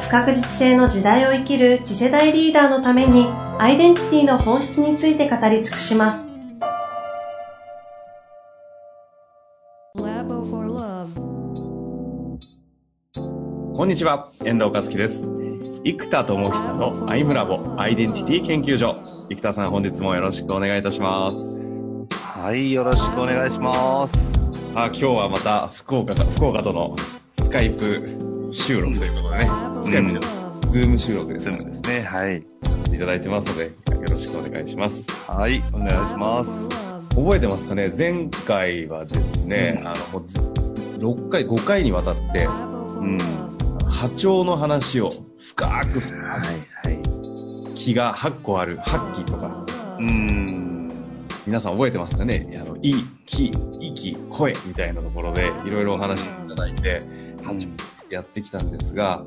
不確実性の時代を生きる次世代リーダーのためにアイデンティティの本質について語り尽くします。こんにちは、遠藤和樹です。生田智久のアイムラボアイデンティティ研究所。生田さん本日もよろしくお願いいたします。はい、よろしくお願いします。あ今日はまた福岡福岡とのスカイプ収録ということでね、スカイプで、 Zoom収録です、ね。ですね、はい。い。ただいてますので、よろしくお願いします。はい、お願いします。覚えてますかね？前回はですね、うん、あの、もう6回、5回にわたって、うん、波長の話を深くはいはい、気が8個ある、8気とか、うん、皆さん覚えてますかね？あの、い、気、息、声みたいなところでいろいろお話しいただいて、波長やってきたんですが、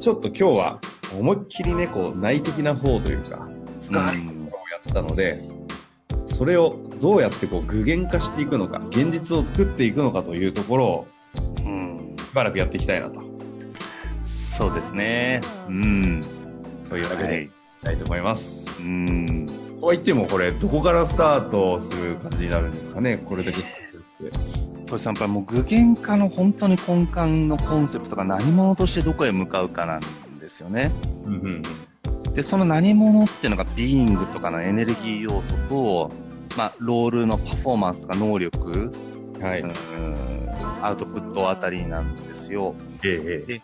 ちょっと今日は思いっきりね、こう内的な方というか、深いところをやったので、それをどうやってこう具現化していくのか、現実を作っていくのかというところを、うん、しばらくやっていきたいなと。そうですね。うん。というわけで、いきたいと思います。うん。とは言ってもこれ、どこからスタートする感じになるんですかね、これだけ。トシさん、やっぱりもう具現化の本当に根幹のコンセプトが何者としてどこへ向かうかなんですよね。うんうんで、その何者っていうのがビーイングとかのエネルギー要素と、まあ、ロールのパフォーマンスとか能力、はい、うんアウトプットあたりなんですよ。ええ、で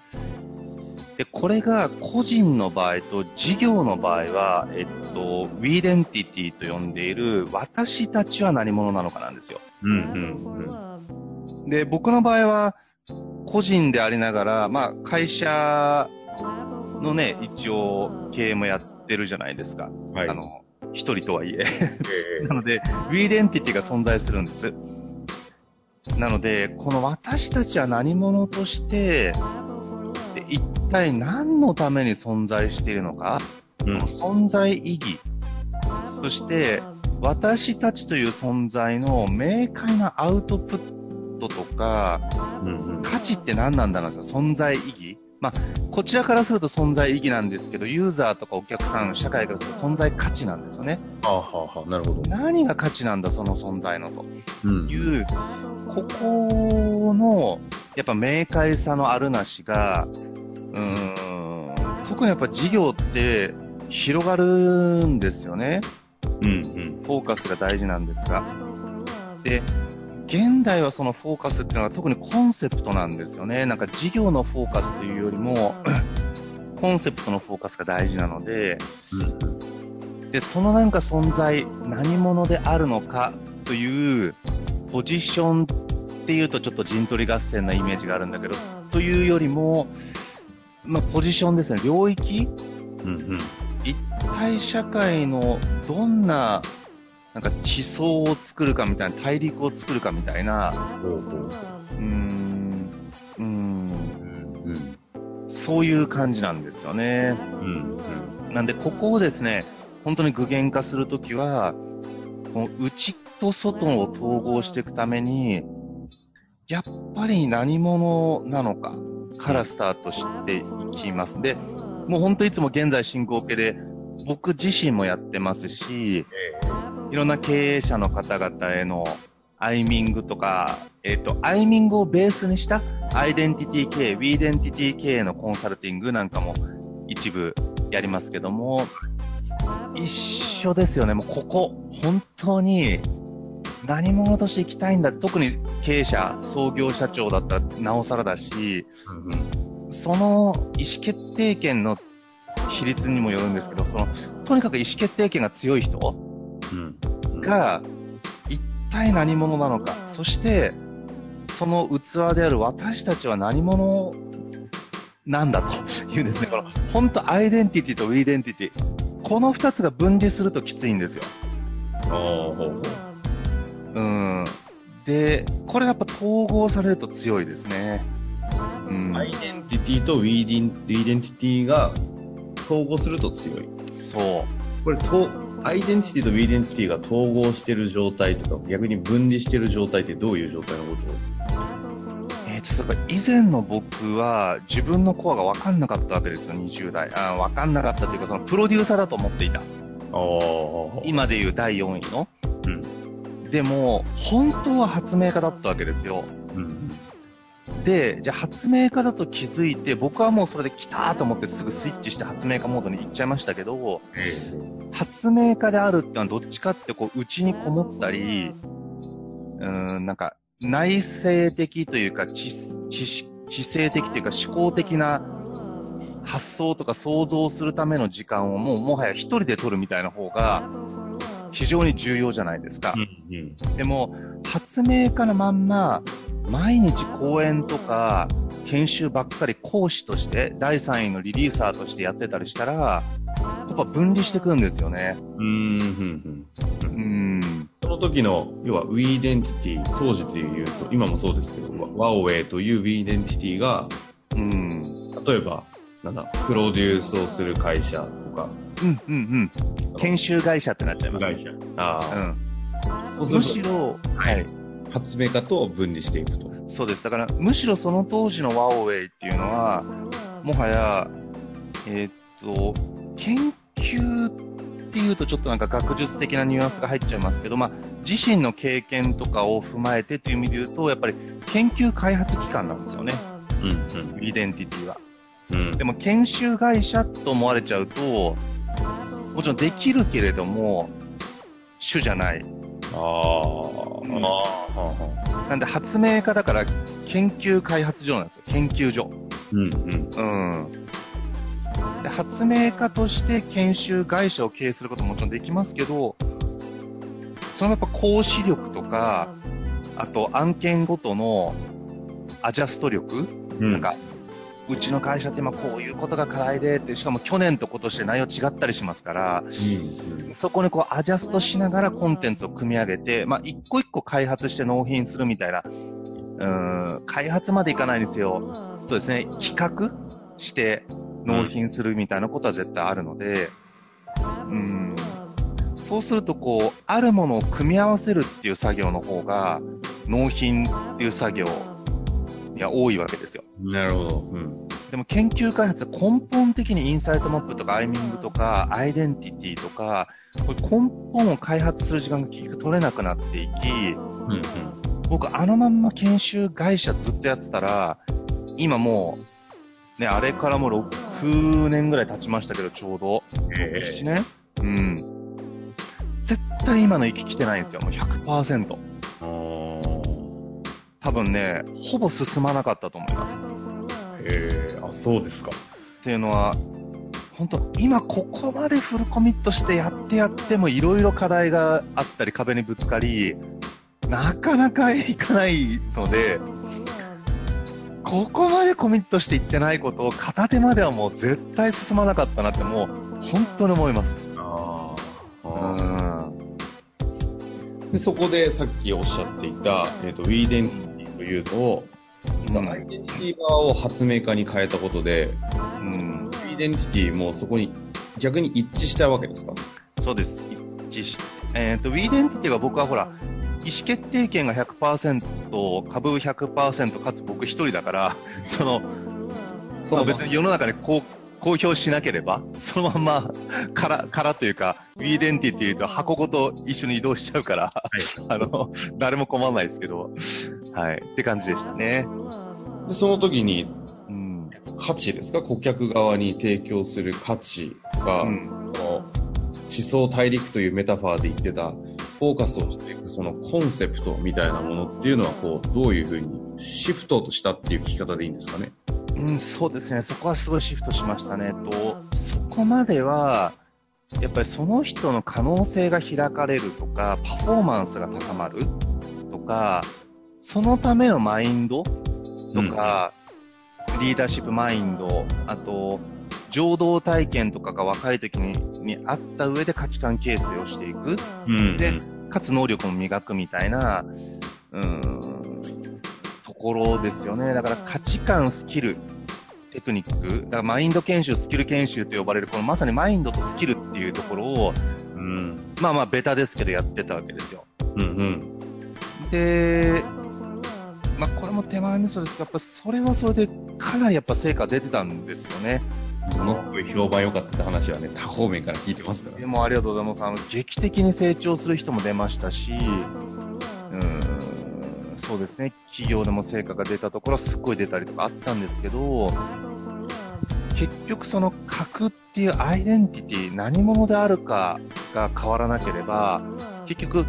で、これが個人の場合と事業の場合は、えっと、ウィーデンティティと呼んでいる私たちは何者なのかなんですよ。うんうんうん。で、僕の場合は、個人でありながら、まあ、会社のね、一応、経営もやってるじゃないですか。はい。あの、一人とはいえ。なので、ウィーデンティティが存在するんです。なので、この私たちは何者として、一体何のために存在しているのか、うん、存在意義、そして私たちという存在の明快なアウトプットとか、うんうん、価値って何なんだろう存在意義。まあ、こちらからすると存在意義なんですけど、ユーザーとかお客さん、社会からすると存在価値なんですよね。はあはあ、なるほど。何が価値なんだ、その存在のという、うん、ここの、やっぱ明快さのあるなしが、うん、特にやっぱ事業って広がるんですよね。うんうん。フォーカスが大事なんですが。で、現代はそのフォーカスっていうのは特にコンセプトなんですよね。なんか事業のフォーカスというよりも、コンセプトのフォーカスが大事なので、うん、で、そのなんか存在、何者であるのかというポジションっていうとちょっと陣取り合戦なイメージがあるんだけど、というよりも、まあ、ポジションですね、領域、うんうん、一体社会のどんななんか地層を作るかみたいな、大陸を作るかみたいな、うーん、うん、うん、そういう感じなんですよね。うん、うん、なんで、ここをですね、本当に具現化するときは、この内と外を統合していくために、やっぱり何者なのかからスタートしていきます。で、もう本当いつも現在進行形で、僕自身もやってますし、いろんな経営者の方々へのアイミングとか、えっ、ー、と、アイミングをベースにしたアイデンティティ経営、ウィーデンティティ経営のコンサルティングなんかも一部やりますけども、一緒ですよね。もうここ、本当に何者としていきたいんだ？特に経営者、創業社長だったらなおさらだし、うん、その意思決定権の比率にもよるんですけど、その、とにかく意思決定権が強い人が、一体何者なのか、そして、その器である私たちは何者なんだというですね、この、本当アイデンティティとウィデンティティ。この二つが分離するときついんですよ。うん。で、これやっぱ統合されると強いですね。うん、アイデンティティとウィデンウィデンティティが統合すると強い。そう。これ、とアイデンティティとウィデンティティが統合してる状態とか、逆に分離してる状態ってどういう状態のこと？えー、例えば以前の僕は自分のコアが分かんなかったわけですよ、20代。あ分かんなかったというか、そのプロデューサーだと思っていた。今でいう第4位の。うん。でも、本当は発明家だったわけですよ。うん。で、じゃあ発明家だと気づいて、僕はもうそれで来たと思ってすぐスイッチして発明家モードに行っちゃいましたけど、発明家であるってのはどっちかってこう、内にこもったり、うん、なんか、内省的というか知、知、知性的というか思考的な発想とか想像するための時間をもうもはや一人で取るみたいな方が非常に重要じゃないですか。うんうん、でも、発明家のまんま毎日講演とか研修ばっかり講師として第3位のリリーサーとしてやってたりしたら、やっぱ分離してくるんですよね。うん、うん、うん。その時の、要はウィーデンティティ、当時で言うと、今もそうですけど、ワオウェイというウィーデンティティが、うん、例えば、なんだ、プロデュースをする会社とか。うんうんうん。研修会社ってなっちゃいます。会社。ああ。うん。むしろ、はい。発明家と分離していくと。そうです。だから、むしろその当時のワオウェイっていうのは、もはや、えー、っと、研究っていうとちょっとなんか学術的なニュアンスが入っちゃいますけど、まあ、自身の経験とかを踏まえてという意味で言うと、やっぱり研究開発機関なんですよね。うん、うん。イデンティティは。うん。でも研修会社と思われちゃうと、もちろんできるけれども、主じゃない。ああ、なんで発明家だから研究開発所なんですよ。研究所。うん、うん。うん。で発明家として研修会社を経営することももちろんできますけど、そのやっぱ講師力とか、あと案件ごとのアジャスト力、うん、なんかうちの会社って今こういうことが課題でって、しかも去年と今年で内容違ったりしますから、うんうん、そこにこうアジャストしながらコンテンツを組み上げて、まあ一個一個開発して納品するみたいな、うん、開発までいかないんですよ。そうですね、企画して納品するみたいなことは絶対あるので、うん、そうするとこう、あるものを組み合わせるっていう作業の方が、納品っていう作業いや、多いわけですよ。なるほど。うん。でも研究開発は根本的にインサイトマップとかアイミングとかアイデンティティとか、これ根本を開発する時間が結局取れなくなっていき、うんうん、僕あのまんま研修会社ずっとやってたら、今もう、ね、あれからもう6年ぐらい経ちましたけど、ちょうど。えー、7年？うん。絶対今の息来てないんですよ、もう100%。多分ね、ほぼ進まなかったと思います。へえ、あ、そうですか。っていうのは、本当今ここまでフルコミットしてやってやってもいろいろ課題があったり壁にぶつかり、なかなかいかないので、ここまでコミットしていってないことを片手まではもう絶対進まなかったなってもう本当に思います。ああ。でそこでさっきおっしゃっていた、えっ、ー、と、ウィーデンというのを、うん、アイデンティティ側を発明家に変えたことで、うん、アイデンティティもそこに逆に一致したわけですか？そうです。一致し、えっ、ー、と、ウィーデンティティが僕はほら、意思決定権が100%、株100%かつ僕一人だから、その、その別に世の中にこう、公表しなければ、そのまんま、から、からというか、ウィーデンティティと箱ごと一緒に移動しちゃうから、はい、あの、誰も困らないですけど、はい、って感じでしたね。でその時に、うん、価値ですか？顧客側に提供する価値が、うん、思想大陸というメタファーで言ってた、フォーカスをしていくそのコンセプトみたいなものっていうのは、こう、どういうふうにシフトとしたっていう聞き方でいいんですかね？うん、そうですね。そこはすごいシフトしましたね。と、そこまでは、やっぱりその人の可能性が開かれるとか、パフォーマンスが高まるとか、そのためのマインドとか、リーダーシップマインド、あと、情動体験とかが若い時ににあった上で価値観形成をしていく。うん、で、かつ能力も磨くみたいな、うん、ところですよね。だから価値観、スキル、テクニック、だからマインド研修、スキル研修と呼ばれる、このまさにマインドとスキルっていうところを、うん、まあまあベタですけどやってたわけですよ。うんうん。で、まあこれも手前味噌ですけど、やっぱそれはそれでかなりやっぱ成果出てたんですよね。ものすごい評判良かったって話はね、多方面から聞いてますから、でもありがとうございます。あの、劇的に成長する人も出ましたし、うん、うですね、企業でも成果が出たところはすっごい出たりとかあったんですけど、結局その核っていうアイデンティティ、何者であるかが変わらなければ、結局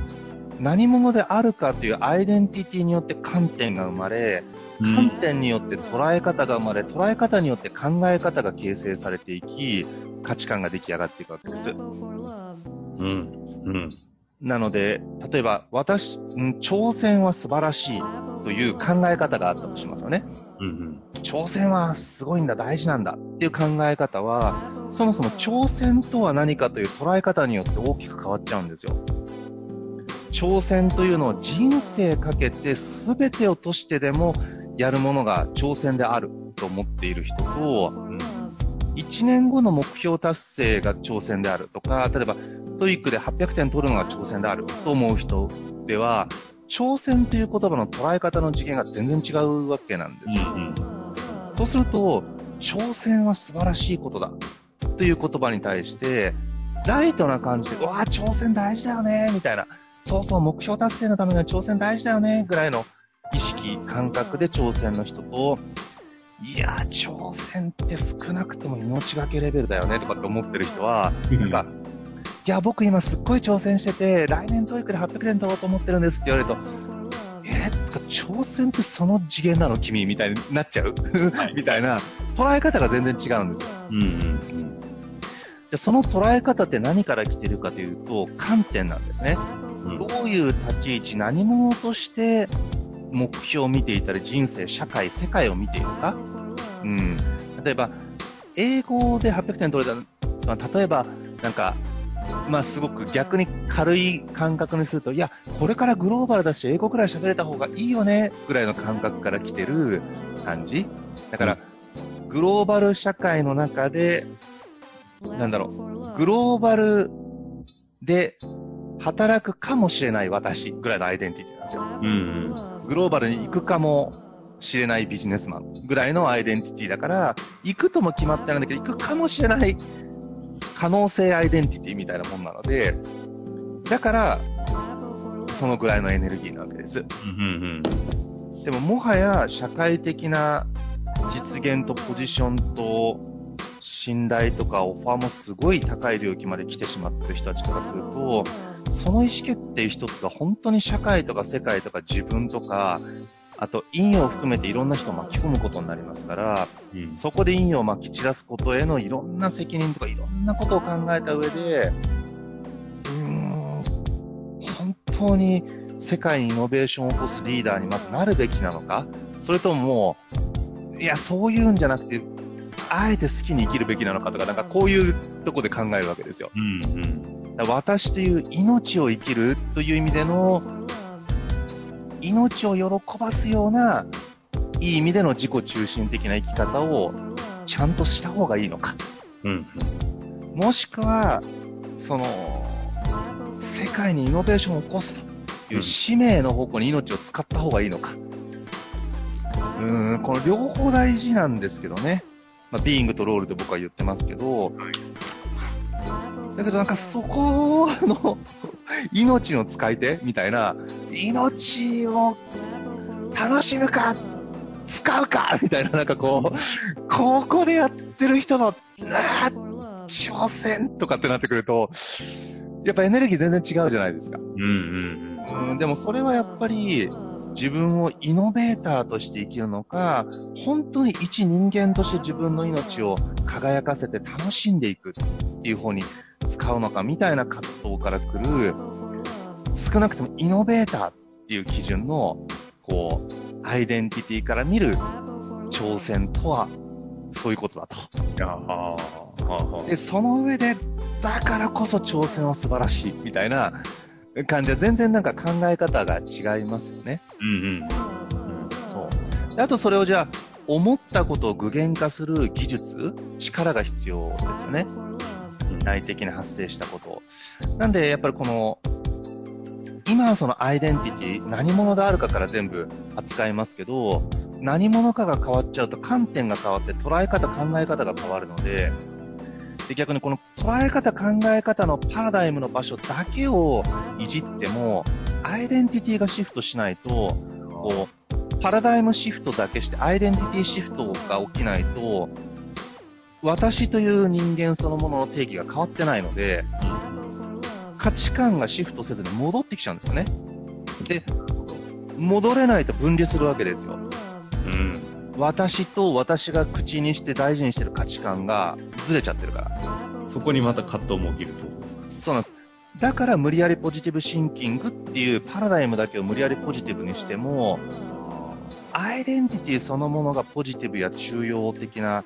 何者であるかというアイデンティティによって観点が生まれ、観点によって捉え方が生まれ、捉え方によって考え方が形成されていき、価値観が出来上がっていくわけです。うん。うん。なので、例えば、私、挑戦は素晴らしいという考え方があったとしますよね。うんうん、挑戦はすごいんだ、大事なんだっていう考え方は、そもそも挑戦とは何かという捉え方によって大きく変わっちゃうんですよ。挑戦というのを人生かけて全てを賭してでもやるものが挑戦であると思っている人と、1年後の目標達成が挑戦であるとか、例えば TOEICで800点取るのが挑戦であると思う人では、挑戦という言葉の捉え方の次元が全然違うわけなんですよ。うんうん、そうすると、挑戦は素晴らしいことだという言葉に対して、ライトな感じで、わあ、挑戦大事だよね、みたいな。そうそう、目標達成のためには挑戦大事だよね、ぐらいの意識、感覚で挑戦の人と、いや挑戦って少なくとも命がけレベルだよねとかって思ってる人は、なんか、いや、僕今すっごい挑戦してて、来年 TOEICで800点取ろうと思ってるんですって言われると、えー、か挑戦ってその次元なの君みたいになっちゃう？みたいな、捉え方が全然違うんですよ。うんうんうん、じゃあその捉え方って何から来てるかというと、観点なんですね。うん、どういう立ち位置、何者として目標を見ていたり、人生、社会、世界を見ているか？うん。例えば、英語で800点取れた、まあ、例えば、なんか、まあ、すごく逆に軽い感覚にすると、いや、これからグローバルだし、英語くらい喋れた方がいいよね、ぐらいの感覚から来てる感じ。だから、グローバル社会の中で、なんだろう、グローバルで働くかもしれない私ぐらいのアイデンティティなんですよ。うん、うんグローバルに行くかもしれないビジネスマンぐらいのアイデンティティだから、行くとも決まってないんだけど、行くかもしれない可能性アイデンティティみたいなもんなので、だから、そのぐらいのエネルギーなわけです。でももはや社会的な実現とポジションと信頼とかオファーもすごい高い領域まで来てしまってる人たちからすると、その意思決定一つが本当に社会とか世界とか自分とか、あと、陰陽を含めていろんな人を巻き込むことになりますから、うん、そこで陰陽をまき散らすことへのいろんな責任とかいろんなことを考えた上で、うーん、本当に世界にイノベーションを起こすリーダーにまずなるべきなのか、それとももう、いや、そういうんじゃなくて、あえて好きに生きるべきなのかとか、なんかこういうとこで考えるわけですよ。うんうん私という命を生きるという意味での、命を喜ばすような、いい意味での自己中心的な生き方をちゃんとした方がいいのか。うん、もしくは、その、世界にイノベーションを起こすという使命の方向に命を使った方がいいのか。うん、この両方大事なんですけどね。まあ、ビーイングとロールで僕は言ってますけど、だけどなんかそこの 命の使い手みたいな、命を楽しむか、使うかみたいな、なんかこう、ここでやってる人の、あ挑戦とかってなってくると、やっぱエネルギー全然違うじゃないですか。うんうん、うん、でもそれはやっぱり、自分をイノベーターとして生きるのか、本当に一人間として自分の命を輝かせて楽しんでいくっていう方に使うのかみたいな葛藤から来る、少なくともイノベーターっていう基準の、こう、アイデンティティから見る挑戦とは、そういうことだと。で、その上で、だからこそ挑戦は素晴らしい、みたいな感じは全然なんか考え方が違いますよね。うんうん。うん、そう。あとそれをじゃあ、思ったことを具現化する技術、力が必要ですよね。内的に発生したことを。なんで、やっぱりこの、今はそのアイデンティティ、何者であるかから全部扱いますけど、何者かが変わっちゃうと観点が変わって捉え方、考え方が変わるので、で逆にこの捉え方、考え方のパラダイムの場所だけをいじっても、アイデンティティがシフトしないと、こう、パラダイムシフトだけして、アイデンティティシフトが起きないと、私という人間そのものの定義が変わってないので、価値観がシフトせずに戻ってきちゃうんですよね。で、戻れないと分離するわけですよ。うん。私と私が口にして大事にしてる価値観がずれちゃってるから。そこにまた葛藤も起きるってことですか？そうなんです。だから無理やりポジティブシンキングっていうパラダイムだけを無理やりポジティブにしても、アイデンティティそのものがポジティブや中庸的な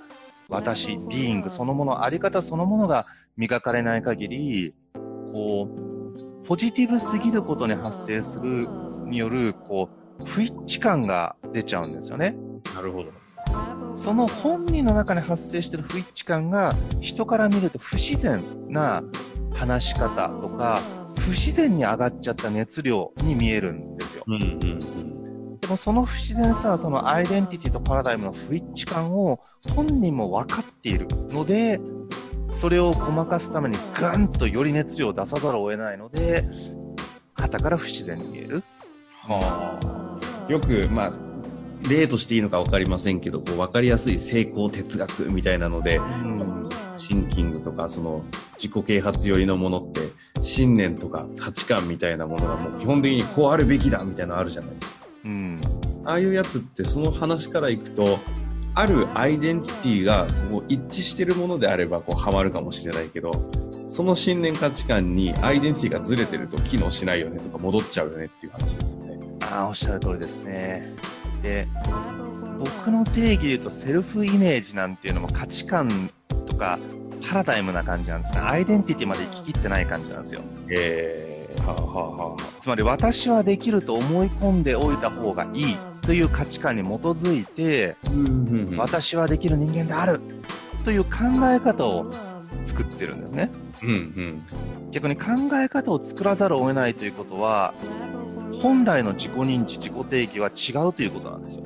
私、ビーイングそのもの、あり方そのものが磨かれない限り、こう、ポジティブすぎることに発生するによる、こう、不一致感が出ちゃうんですよね。なるほど。その本人の中に発生している不一致感が、人から見ると不自然な話し方とか、不自然に上がっちゃった熱量に見えるんですよ。うんうんうんもその不自然さはそのアイデンティティとパラダイムの不一致感を本人も分かっているので、それをごまかすためにガンとより熱量を出さざるを得ないので、旗から不自然に見える。はあ。よく、まあ、例としていいのか分かりませんけど、こう分かりやすい成功哲学みたいなので、うん、シンキングとか、その自己啓発寄りのものって、信念とか価値観みたいなものがもう基本的にこうあるべきだみたいなのあるじゃないですか。うん、ああいうやつってその話からいくとあるアイデンティティがこう一致してるものであればこうハマるかもしれないけどその信念価値観にアイデンティティがずれてると機能しないよねとか戻っちゃうよねっていう話ですよね。ああ、おっしゃる通りですね。で、僕の定義で言うとセルフイメージなんていうのも価値観とかパラダイムな感じなんですが、アイデンティティまで行ききってない感じなんですよ。えーはあはあはあ、つまり私はできると思い込んでおいた方がいいという価値観に基づいて、私はできる人間であるという考え方を作ってるんですね。うんうん、逆に考え方を作らざるを得ないということは、本来の自己認知、自己定義は違うということなんですよ。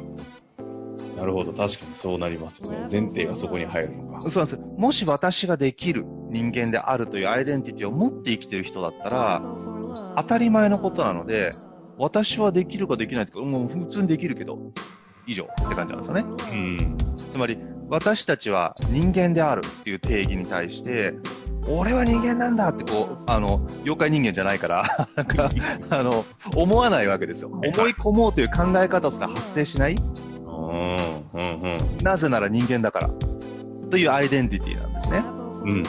なるほど。確かにそうなりますよね。前提がそこに入るのか。そうなんです。もし私ができる人間であるというアイデンティティを持って生きてる人だったら、当たり前のことなので、私はできるかできないとか、もう普通にできるけど、以上って感じなんですよね。うん。つまり、私たちは人間であるっていう定義に対して、俺は人間なんだってこう、あの、妖怪人間じゃないから、なんか、あの、思わないわけですよ。思い込もうという考え方すら発生しない。うんうんうん、なぜなら人間だから。というアイデンティティなんですね。うん、うん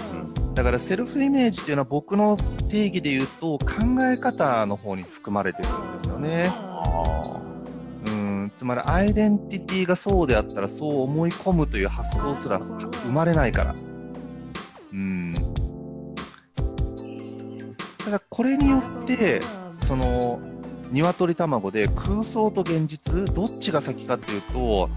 だからセルフイメージっていうのは僕の定義で言うと考え方の方に含まれてるんですよね。うん、つまりアイデンティティがそうであったらそう思い込むという発想すら生まれないから。うん。ただこれによって、その、鶏卵で空想と現実、どっちが先かっていうと、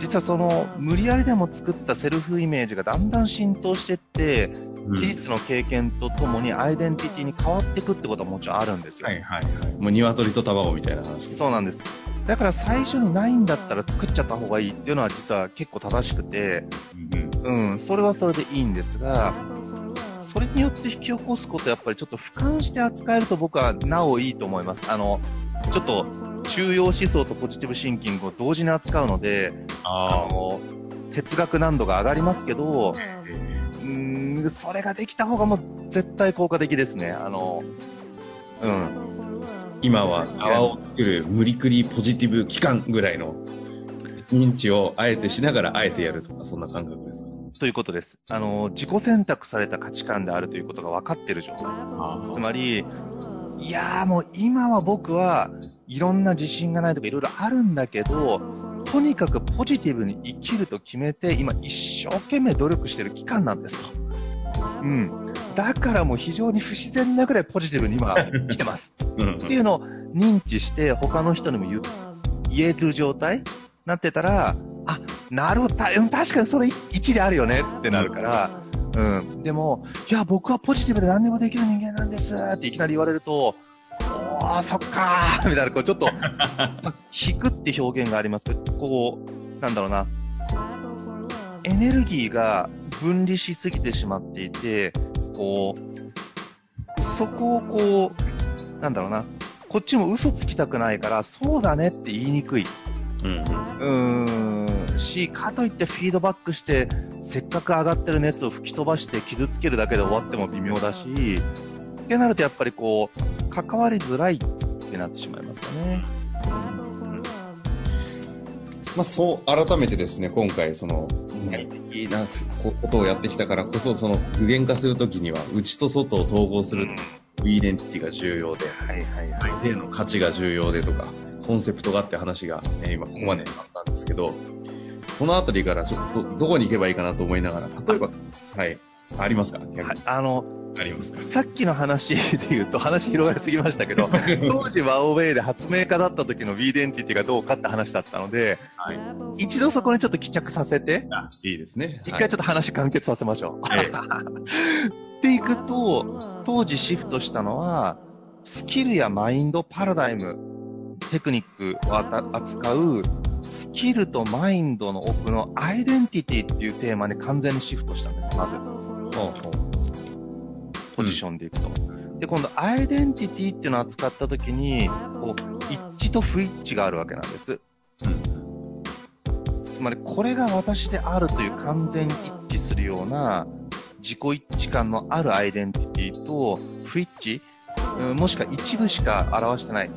実はその無理やりでも作ったセルフイメージがだんだん浸透していって、事実の経験とともにアイデンティティに変わっていくってことはもちろんあるんですよ。はいはいはい。もう鶏と卵みたいな話。そうなんです。だから最初にないんだったら作っちゃった方がいいっていうのは実は結構正しくて、うん、うん、それはそれでいいんですが、それによって引き起こすことやっぱりちょっと俯瞰して扱えると僕はなおいいと思います。あの、ちょっと中庸思想とポジティブシンキングを同時に扱うので、あの、哲学難度が上がりますけど、うん、それができた方がもう絶対効果的ですね。あの、うん。今は泡を作る無理くりポジティブ期間ぐらいの認知をあえてしながらあえてやるとか、そんな感覚ですか？ということです。あの、自己選択された価値観であるということが分かっている状態。つまり、いやーもう今は僕はいろんな自信がないとかいろいろあるんだけど、とにかくポジティブに生きると決めて、今一生懸命努力してる期間なんですと。うん。だからもう非常に不自然なぐらいポジティブに今来てます。っていうのを認知して他の人にも言言える状態なってたら、あ、なるほど、確かにそれ一理あるよねってなるから、うん。でも、いや、僕はポジティブで何でもできる人間なんですっていきなり言われると、おー、そっかーみたいな、こう、ちょっと、引くって表現があります。けど、こう、なんだろうな、エネルギーが分離しすぎてしまっていて、こう、そこをこう、なんだろうな、こっちも嘘つきたくないから、そうだねって言いにくい。うん、うん、し、かといってフィードバックして、せっかく上がってる熱を吹き飛ばして傷つけるだけで終わっても微妙だし、ってなるとやっぱりこう、関わりづらいってなってしまいますよね。まあ、そう、改めてですね、今回、その、内的なことをやってきたからこそ、その具現化するときには、内と外を統合する、ウィーデンティティが重要で、はいはいはい、相手の価値が重要でとか、コンセプトがって話が、ね、今ここまであったんですけど、この辺りからちょっとどこに行けばいいかなと思いながら、例えば、はい、ありますか、はい、あの、ありますか？さっきの話で言うと話広がりすぎましたけど、当時ワオウェイで発明家だった時の V デンティティがどうかって話だったので、はい、一度そこにちょっと帰着させて、あいいですね。一回ちょっと話完結させましょう。はい、っていくと、当時シフトしたのは、スキルやマインド、パラダイム、テクニックを扱うスキルとマインドの奥のアイデンティティっていうテーマに完全にシフトしたんです、まず。ポジションでいくと。うん、で、今度、アイデンティティっていうのを扱った時に、こう、一致と不一致があるわけなんです。うん、つまり、これが私であるという完全一致するような、自己一致感のあるアイデンティティと、不一致、うん、もしくは一部しか表してない。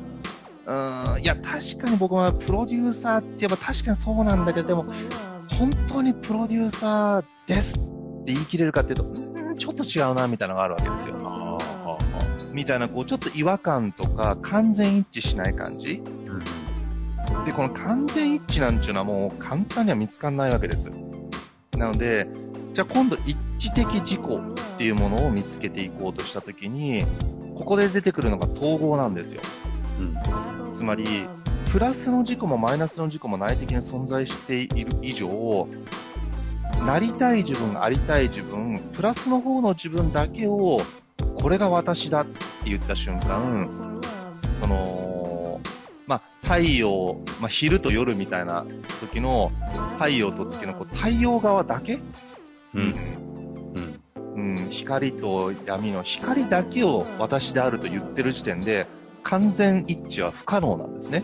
うん、いや、確かに僕はプロデューサーって言えば確かにそうなんだけど、でも、本当にプロデューサーですって言い切れるかっていうと、うん、ちょっと違うな、みたいなのがあるわけですよ。みたいな、こう、ちょっと違和感とか、完全一致しない感じ。うん、で、この完全一致なんていうのはもう簡単には見つかんないわけです。なので、じゃあ今度一致的自己っていうものを見つけていこうとしたときに、ここで出てくるのが統合なんですよ。うんつまり、プラスの事故もマイナスの事故も内的に存在している以上、なりたい自分、ありたい自分、プラスの方の自分だけを、これが私だって言った瞬間、その、まあ、太陽、まあ、昼と夜みたいな時の太陽と月のこう太陽側だけ、うん、うん、うん、光と闇の光だけを私であると言ってる時点で、完全一致は不可能なんですね。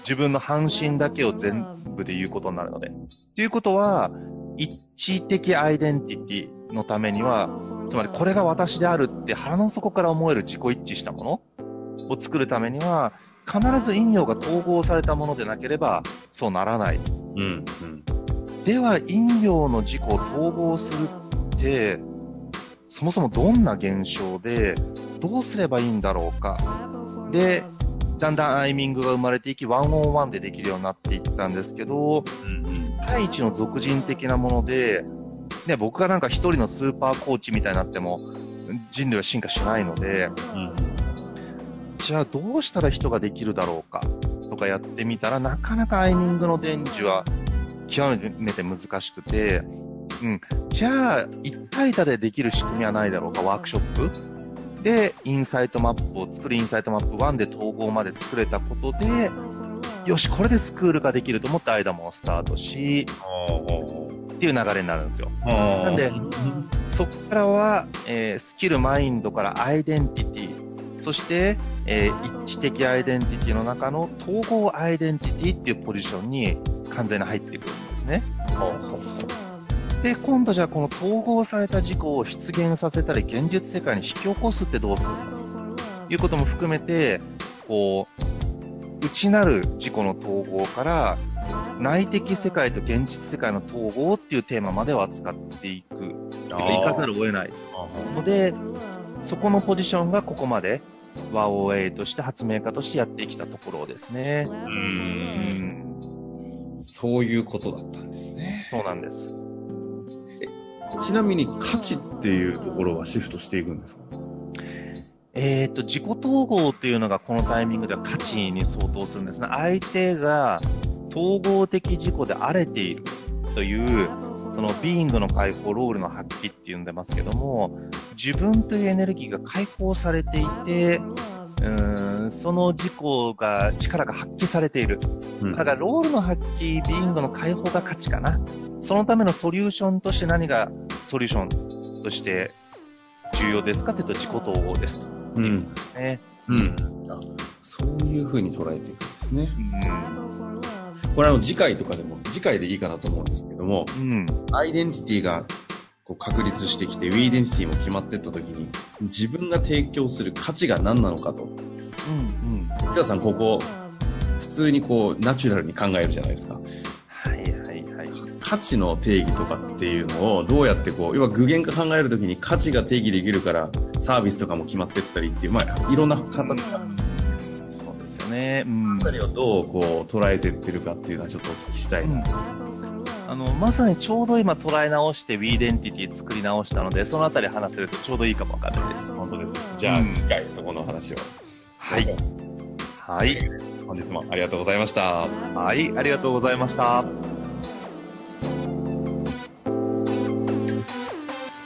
自分の半身だけを全部で言うことになるので。ということは、一致的アイデンティティのためには、つまりこれが私であるって腹の底から思える自己一致したものを作るためには、必ず陰陽が統合されたものでなければ、そうならない。うん、うん、では、陰陽の自己を統合するって、そもそもどんな現象で、どうすればいいんだろうか。で、だんだんアイミングが生まれていき、ワンオンワンでできるようになっていったんですけど、対一の俗人的なもので、ね、僕がなんか一人のスーパーコーチみたいになっても、人類は進化しないので、うん、じゃあどうしたら人ができるだろうかとかやってみたら、なかなかアイミングの伝授は極めて難しくて、うん、じゃあ一対多でできる仕組みはないだろうか、ワークショップ。で、インサイトマップを作るインサイトマップ1で統合まで作れたことで、よし、これでスクールができると思って間もスタートし、っていう流れになるんですよ。なんで、そこからは、えー、スキルマインドからアイデンティティ、そして、えー、一致的アイデンティティの中の統合アイデンティティっていうポジションに完全に入ってくるんですね。で、今度じゃあこの統合された事故を出現させたり、現実世界に引き起こすってどうするかということも含めて、こう、内なる事故の統合から、内的世界と現実世界の統合っていうテーマまでを扱っていく。いかざるを得ない。ので、そこのポジションがここまで、ワオエイとして発明家としてやってきたところですね。うんそういうことだったんですね。そうなんです。ちなみに価値っていうところはシフトしていくんですか？えっ、と、自己統合っていうのがこのタイミングでは価値に相当するんですね。相手が統合的自己で荒れているという、そのビーイングの解放、ロールの発揮って呼んでますけども、自分というエネルギーが解放されていて、うんその自己が、力が発揮されている。だから、ロールの発揮、ビーイングの解放が価値かな。そのためのソリューションとして何がソリューションとして重要ですかというと自己統合ですと。うん。ね。うん。あそういうふうに捉えていくんですね。うん。これあの次回とかでも、次回でいいかなと思うんですけども、うん。アイデンティティがこう確立してきて、ウィーデンティティも決まっていった時に、自分が提供する価値が何なのかと。うんうん。平さん、ここ、普通にこう、ナチュラルに考えるじゃないですか。価値の定義とかっていうのをどうやってこう、要は具現化考えるときに価値が定義できるからサービスとかも決まってったりっていう、まあ、いろんな形が、うん、そうですよね。うん。二人をどうこう捉えてってるかっていうのはちょっとお聞きしたいな。うんあの、まさにちょうど今捉え直して We デンティティ作り直したので、そのあたり話せるとちょうどいいかもわかんないです。本当です。じゃあ、次回そこの話を。はい。はい。本日もありがとうございました。はい、ありがとうございました。